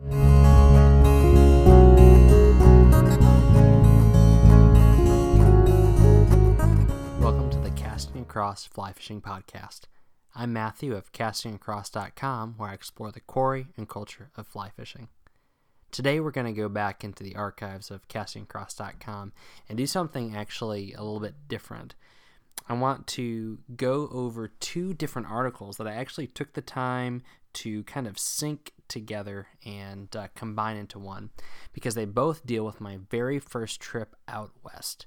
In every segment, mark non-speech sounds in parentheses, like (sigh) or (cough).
Welcome to the Casting Across Fly Fishing Podcast. I'm Matthew of castingacross.com, where I explore the quarry and culture of fly fishing. Today, we're going to go back into the archives of castingacross.com and do something actually a little bit different. I want to go over two different articles that I actually took the time to kind of sync together and uh, combine into one because they both deal with my very first trip out west.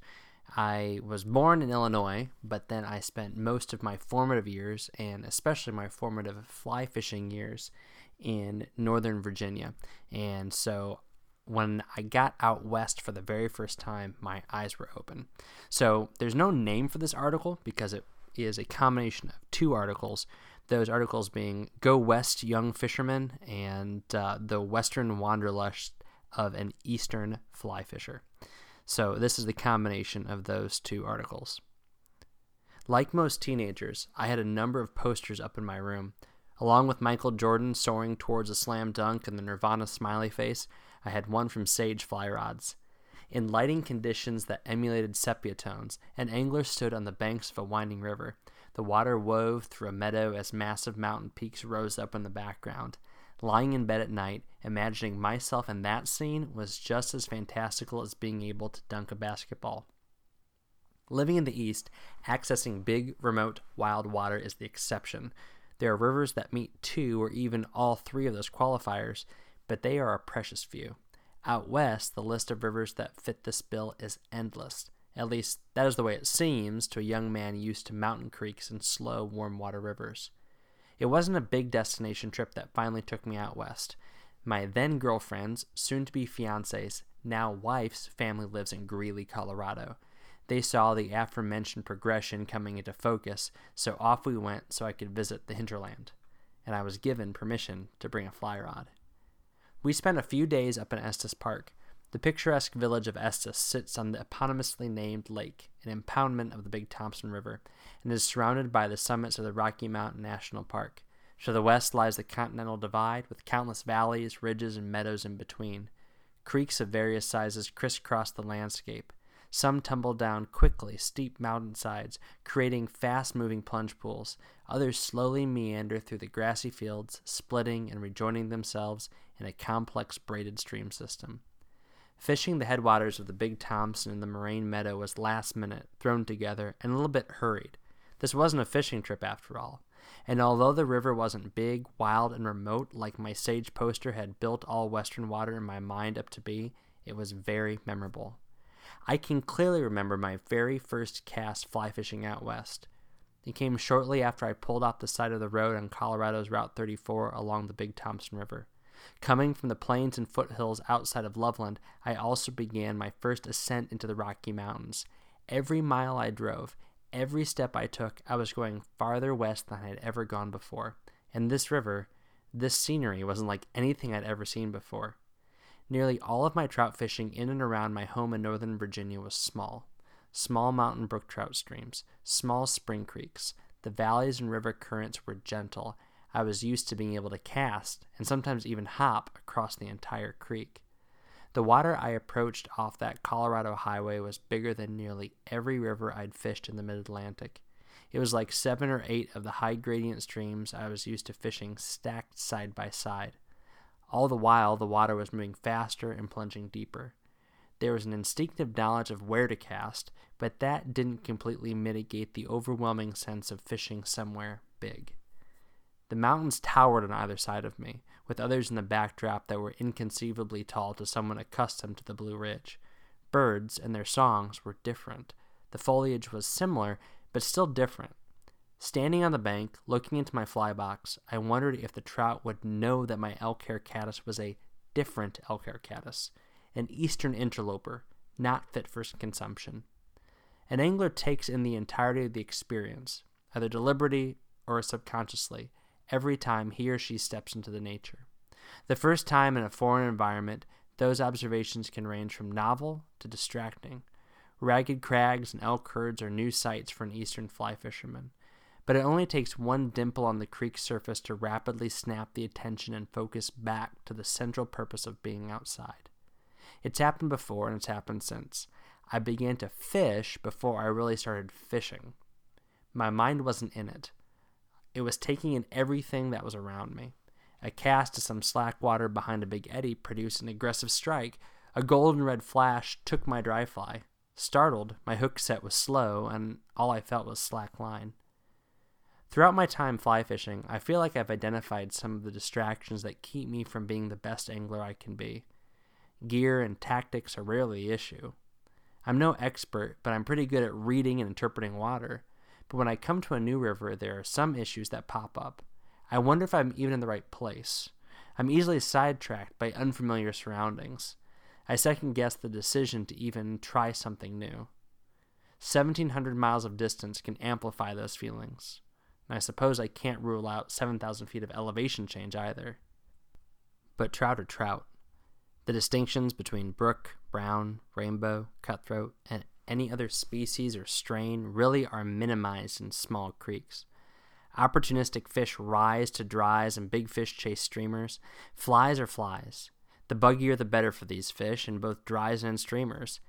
I was born in Illinois, but then I spent most of my formative years, and especially my formative fly fishing years, in Northern Virginia. And so when I got out west for the very first time, my eyes were open. So there's no name for this article because it is a combination of two articles. Those articles being Go West Young Fisherman and uh, The Western Wanderlust of an Eastern Fly Fisher. So, this is the combination of those two articles. Like most teenagers, I had a number of posters up in my room. Along with Michael Jordan soaring towards a slam dunk and the Nirvana smiley face, I had one from Sage Fly Rods. In lighting conditions that emulated sepia tones, an angler stood on the banks of a winding river. The water wove through a meadow as massive mountain peaks rose up in the background. Lying in bed at night, imagining myself in that scene was just as fantastical as being able to dunk a basketball. Living in the East, accessing big, remote, wild water is the exception. There are rivers that meet two or even all three of those qualifiers, but they are a precious few. Out west, the list of rivers that fit this bill is endless. At least, that is the way it seems to a young man used to mountain creeks and slow, warm water rivers. It wasn't a big destination trip that finally took me out west. My then girlfriend's, soon to be fiance's, now wife's family lives in Greeley, Colorado. They saw the aforementioned progression coming into focus, so off we went so I could visit the hinterland, and I was given permission to bring a fly rod. We spent a few days up in Estes Park. The picturesque village of Estes sits on the eponymously named lake, an impoundment of the Big Thompson River, and is surrounded by the summits of the Rocky Mountain National Park. To the west lies the Continental Divide, with countless valleys, ridges, and meadows in between. Creeks of various sizes crisscross the landscape. Some tumble down quickly steep mountainsides, creating fast moving plunge pools. Others slowly meander through the grassy fields, splitting and rejoining themselves in a complex braided stream system. Fishing the headwaters of the Big Thompson in the moraine meadow was last minute, thrown together, and a little bit hurried. This wasn't a fishing trip after all. And although the river wasn't big, wild, and remote like my sage poster had built all Western water in my mind up to be, it was very memorable. I can clearly remember my very first cast fly fishing out west. It came shortly after I pulled off the side of the road on Colorado's Route 34 along the Big Thompson River. Coming from the plains and foothills outside of Loveland, I also began my first ascent into the Rocky Mountains. Every mile I drove, every step I took, I was going farther west than I had ever gone before. And this river, this scenery wasn't like anything I'd ever seen before. Nearly all of my trout fishing in and around my home in northern Virginia was small. Small mountain brook trout streams, small spring creeks. The valleys and river currents were gentle. I was used to being able to cast, and sometimes even hop, across the entire creek. The water I approached off that Colorado highway was bigger than nearly every river I'd fished in the mid Atlantic. It was like seven or eight of the high gradient streams I was used to fishing stacked side by side. All the while, the water was moving faster and plunging deeper. There was an instinctive knowledge of where to cast, but that didn't completely mitigate the overwhelming sense of fishing somewhere big. The mountains towered on either side of me, with others in the backdrop that were inconceivably tall to someone accustomed to the Blue Ridge. Birds and their songs were different. The foliage was similar, but still different. Standing on the bank, looking into my fly box, I wondered if the trout would know that my elk hair caddis was a different elk hair caddis, an eastern interloper, not fit for consumption. An angler takes in the entirety of the experience, either deliberately or subconsciously, every time he or she steps into the nature. The first time in a foreign environment, those observations can range from novel to distracting. Ragged crags and elk herds are new sights for an eastern fly fisherman but it only takes one dimple on the creek surface to rapidly snap the attention and focus back to the central purpose of being outside. It's happened before and it's happened since. I began to fish before I really started fishing. My mind wasn't in it. It was taking in everything that was around me. A cast to some slack water behind a big eddy produced an aggressive strike. A golden red flash took my dry fly. Startled, my hook set was slow, and all I felt was slack line. Throughout my time fly fishing, I feel like I've identified some of the distractions that keep me from being the best angler I can be. Gear and tactics are rarely the issue. I'm no expert, but I'm pretty good at reading and interpreting water. But when I come to a new river, there are some issues that pop up. I wonder if I'm even in the right place. I'm easily sidetracked by unfamiliar surroundings. I second guess the decision to even try something new. 1700 miles of distance can amplify those feelings. And I suppose I can't rule out 7,000 feet of elevation change either. But trout are trout. The distinctions between brook, brown, rainbow, cutthroat, and any other species or strain really are minimized in small creeks. Opportunistic fish rise to dries and big fish chase streamers. Flies are flies. The buggier the better for these fish in both dries and streamers.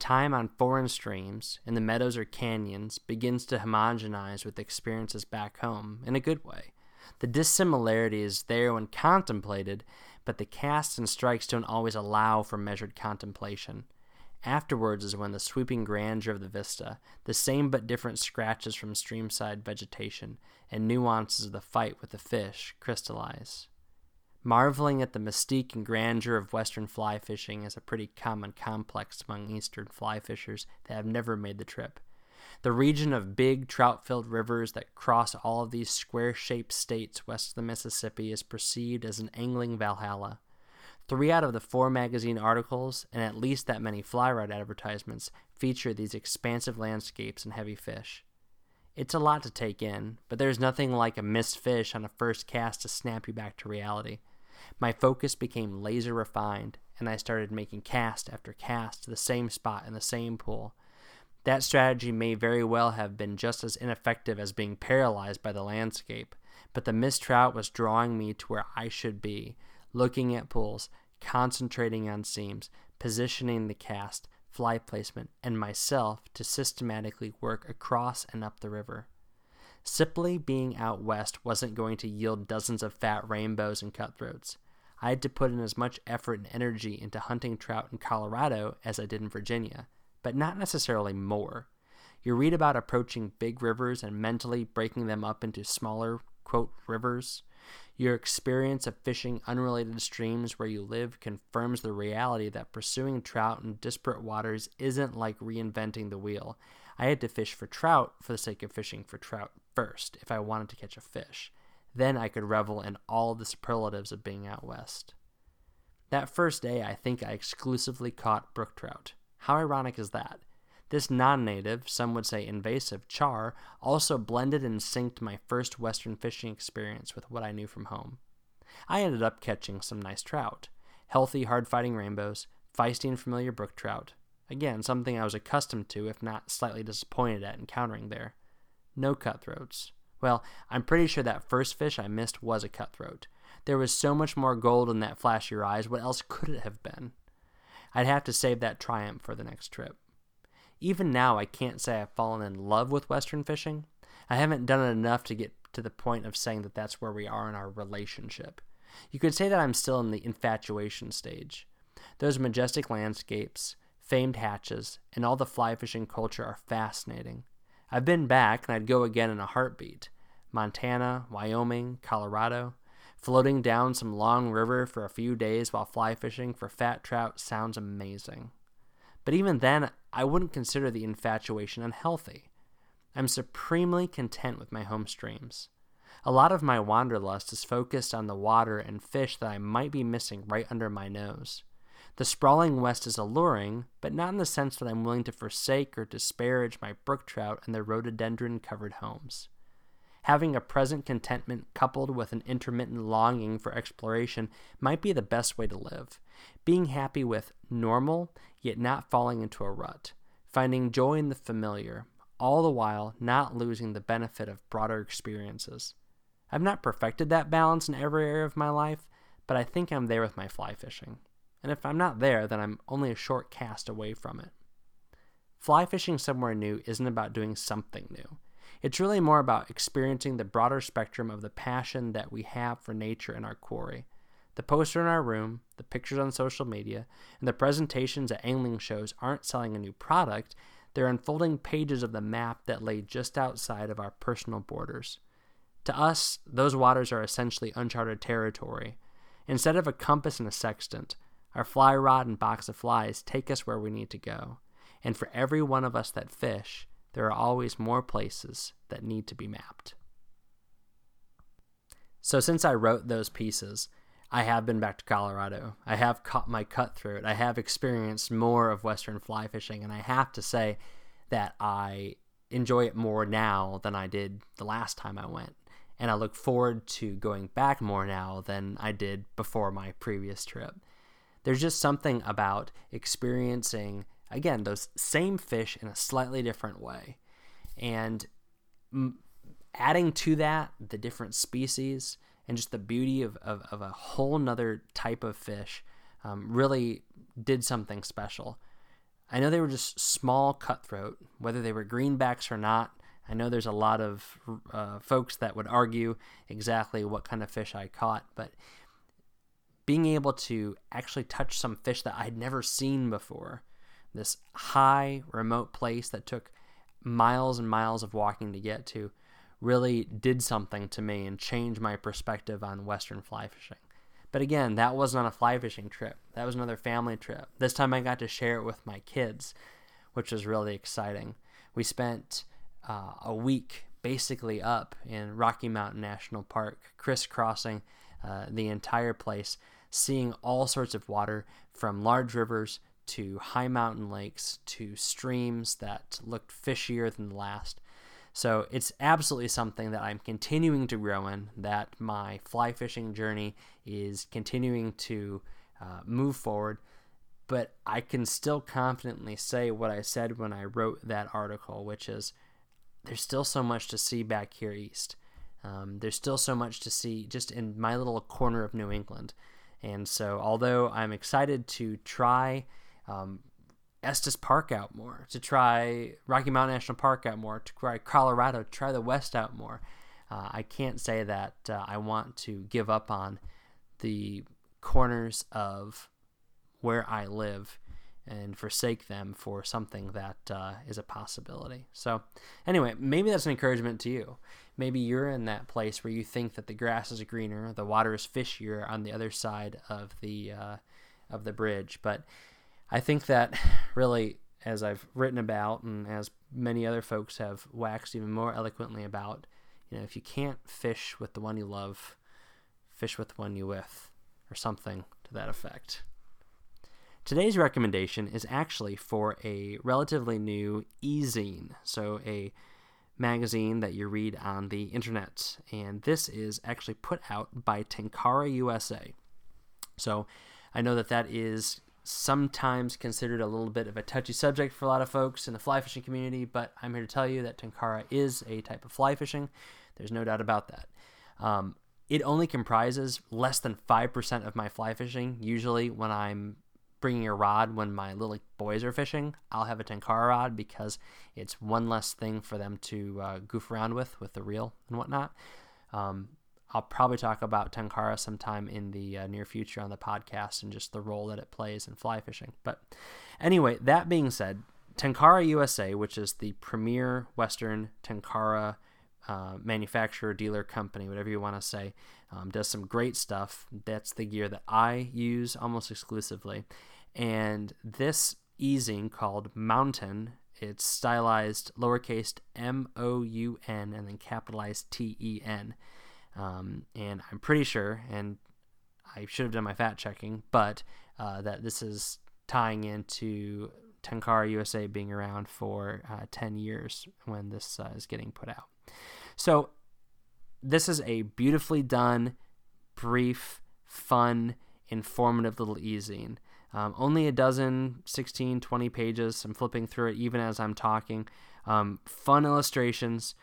Time on foreign streams, in the meadows or canyons, begins to homogenize with experiences back home, in a good way. The dissimilarity is there when contemplated, but the casts and strikes don't always allow for measured contemplation. Afterwards is when the sweeping grandeur of the vista, the same but different scratches from streamside vegetation, and nuances of the fight with the fish crystallize. Marveling at the mystique and grandeur of western fly fishing is a pretty common complex among eastern fly fishers that have never made the trip. The region of big, trout filled rivers that cross all of these square shaped states west of the Mississippi is perceived as an angling Valhalla. Three out of the four magazine articles, and at least that many fly rod advertisements, feature these expansive landscapes and heavy fish. It's a lot to take in, but there's nothing like a missed fish on a first cast to snap you back to reality. My focus became laser refined, and I started making cast after cast to the same spot in the same pool. That strategy may very well have been just as ineffective as being paralyzed by the landscape, but the missed trout was drawing me to where I should be, looking at pools, concentrating on seams, positioning the cast, fly placement, and myself to systematically work across and up the river. Simply being out west wasn't going to yield dozens of fat rainbows and cutthroats. I had to put in as much effort and energy into hunting trout in Colorado as I did in Virginia, but not necessarily more. You read about approaching big rivers and mentally breaking them up into smaller, quote, rivers. Your experience of fishing unrelated streams where you live confirms the reality that pursuing trout in disparate waters isn't like reinventing the wheel. I had to fish for trout for the sake of fishing for trout first if I wanted to catch a fish. Then I could revel in all the superlatives of being out west. That first day, I think I exclusively caught brook trout. How ironic is that? This non native, some would say invasive, char also blended and synced my first Western fishing experience with what I knew from home. I ended up catching some nice trout healthy, hard fighting rainbows, feisty and familiar brook trout. Again, something I was accustomed to, if not slightly disappointed at encountering there. No cutthroats. Well, I'm pretty sure that first fish I missed was a cutthroat. There was so much more gold in that flash your eyes, what else could it have been? I'd have to save that triumph for the next trip. Even now, I can't say I've fallen in love with Western fishing. I haven't done it enough to get to the point of saying that that's where we are in our relationship. You could say that I'm still in the infatuation stage. Those majestic landscapes, famed hatches, and all the fly fishing culture are fascinating. I've been back and I'd go again in a heartbeat. Montana, Wyoming, Colorado. Floating down some long river for a few days while fly fishing for fat trout sounds amazing. But even then, I wouldn't consider the infatuation unhealthy. I'm supremely content with my home streams. A lot of my wanderlust is focused on the water and fish that I might be missing right under my nose. The sprawling west is alluring, but not in the sense that I'm willing to forsake or disparage my brook trout and their rhododendron covered homes. Having a present contentment coupled with an intermittent longing for exploration might be the best way to live. Being happy with normal, yet not falling into a rut. Finding joy in the familiar, all the while not losing the benefit of broader experiences. I've not perfected that balance in every area of my life, but I think I'm there with my fly fishing and if I'm not there, then I'm only a short cast away from it. Fly fishing somewhere new isn't about doing something new. It's really more about experiencing the broader spectrum of the passion that we have for nature and our quarry. The poster in our room, the pictures on social media, and the presentations at angling shows aren't selling a new product, they're unfolding pages of the map that lay just outside of our personal borders. To us, those waters are essentially uncharted territory. Instead of a compass and a sextant, our fly rod and box of flies take us where we need to go. And for every one of us that fish, there are always more places that need to be mapped. So, since I wrote those pieces, I have been back to Colorado. I have caught my cutthroat. I have experienced more of Western fly fishing, and I have to say that I enjoy it more now than I did the last time I went. And I look forward to going back more now than I did before my previous trip. There's just something about experiencing, again, those same fish in a slightly different way. And adding to that the different species and just the beauty of, of, of a whole nother type of fish um, really did something special. I know they were just small cutthroat, whether they were greenbacks or not. I know there's a lot of uh, folks that would argue exactly what kind of fish I caught, but being able to actually touch some fish that I'd never seen before. This high, remote place that took miles and miles of walking to get to really did something to me and changed my perspective on Western fly fishing. But again, that wasn't a fly fishing trip. That was another family trip. This time I got to share it with my kids, which was really exciting. We spent uh, a week basically up in Rocky Mountain National Park, crisscrossing uh, the entire place, seeing all sorts of water from large rivers to high mountain lakes to streams that looked fishier than the last. So it's absolutely something that I'm continuing to grow in, that my fly fishing journey is continuing to uh, move forward. But I can still confidently say what I said when I wrote that article, which is there's still so much to see back here east. Um, there's still so much to see just in my little corner of New England. And so, although I'm excited to try um, Estes Park out more, to try Rocky Mountain National Park out more, to try Colorado, try the West out more, uh, I can't say that uh, I want to give up on the corners of where I live and forsake them for something that uh, is a possibility. So, anyway, maybe that's an encouragement to you. Maybe you're in that place where you think that the grass is greener, the water is fishier on the other side of the uh, of the bridge. But I think that really, as I've written about, and as many other folks have waxed even more eloquently about, you know, if you can't fish with the one you love, fish with the one you with, or something to that effect. Today's recommendation is actually for a relatively new e-zine, so a magazine that you read on the internet, and this is actually put out by Tenkara USA. So I know that that is sometimes considered a little bit of a touchy subject for a lot of folks in the fly fishing community, but I'm here to tell you that Tenkara is a type of fly fishing. There's no doubt about that. Um, it only comprises less than 5% of my fly fishing. Usually, when I'm bringing a rod when my little boys are fishing, I'll have a Tenkara rod because it's one less thing for them to uh, goof around with with the reel and whatnot. Um, I'll probably talk about Tenkara sometime in the uh, near future on the podcast and just the role that it plays in fly fishing. But anyway, that being said, Tenkara USA, which is the premier Western Tenkara uh, manufacturer, dealer, company, whatever you want to say, um, does some great stuff. That's the gear that I use almost exclusively. And this e-zine called Mountain, it's stylized lowercase m o u n and then capitalized t e n. Um, and I'm pretty sure, and I should have done my fact checking, but uh, that this is tying into Tenkara USA being around for uh, 10 years when this uh, is getting put out. So, this is a beautifully done, brief, fun, informative little e-zine. Um, only a dozen, 16, 20 pages. I'm flipping through it even as I'm talking. Um, fun illustrations,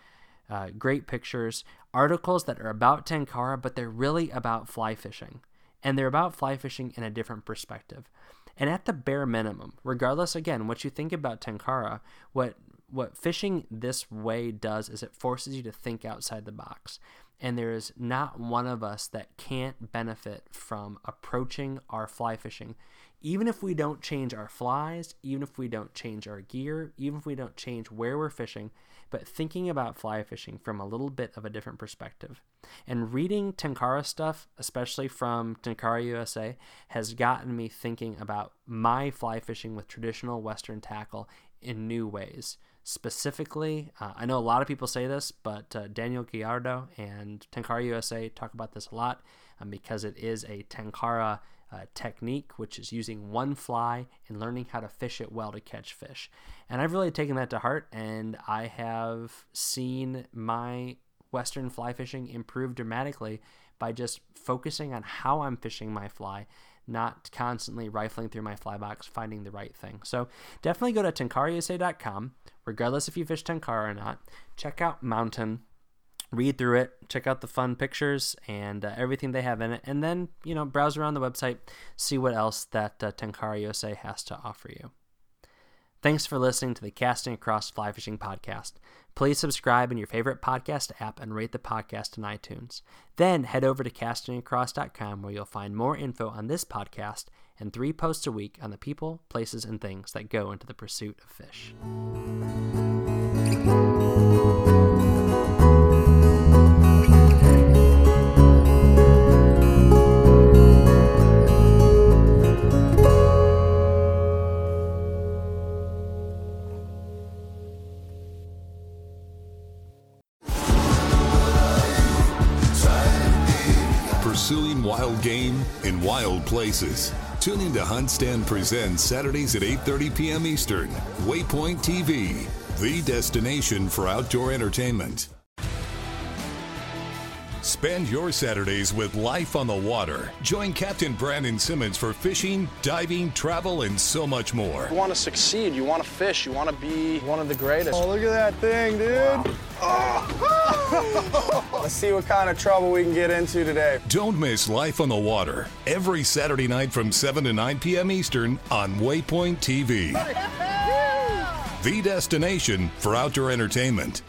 uh, great pictures, articles that are about Tenkara, but they're really about fly fishing. And they're about fly fishing in a different perspective. And at the bare minimum, regardless again what you think about Tenkara, what what fishing this way does is it forces you to think outside the box. And there is not one of us that can't benefit from approaching our fly fishing, even if we don't change our flies, even if we don't change our gear, even if we don't change where we're fishing, but thinking about fly fishing from a little bit of a different perspective. And reading Tenkara stuff, especially from Tenkara USA, has gotten me thinking about my fly fishing with traditional Western tackle in new ways. Specifically, uh, I know a lot of people say this, but uh, Daniel Galhardo and Tenkara USA talk about this a lot um, because it is a Tenkara uh, technique, which is using one fly and learning how to fish it well to catch fish. And I've really taken that to heart, and I have seen my Western fly fishing improve dramatically by just focusing on how I'm fishing my fly, not constantly rifling through my fly box, finding the right thing. So definitely go to tenkarausa.com, regardless if you fish Tenkara or not. Check out Mountain read through it, check out the fun pictures and uh, everything they have in it, and then you know browse around the website, see what else that uh, Tenkara USA has to offer you. Thanks for listening to the Casting Across Fly Fishing podcast. Please subscribe in your favorite podcast app and rate the podcast on iTunes. Then head over to castingacross.com where you'll find more info on this podcast and three posts a week on the people, places, and things that go into the pursuit of fish. Wild in wild places. Tune in to Hunt Stand Presents Saturdays at 8:30 p.m. Eastern. Waypoint TV, the destination for outdoor entertainment. Spend your Saturdays with life on the water. Join Captain Brandon Simmons for fishing, diving, travel, and so much more. You want to succeed, you want to fish, you want to be one of the greatest. Oh, look at that thing, dude. (laughs) (laughs) Let's see what kind of trouble we can get into today. Don't miss Life on the Water every Saturday night from 7 to 9 p.m. Eastern on Waypoint TV. (laughs) The destination for outdoor entertainment.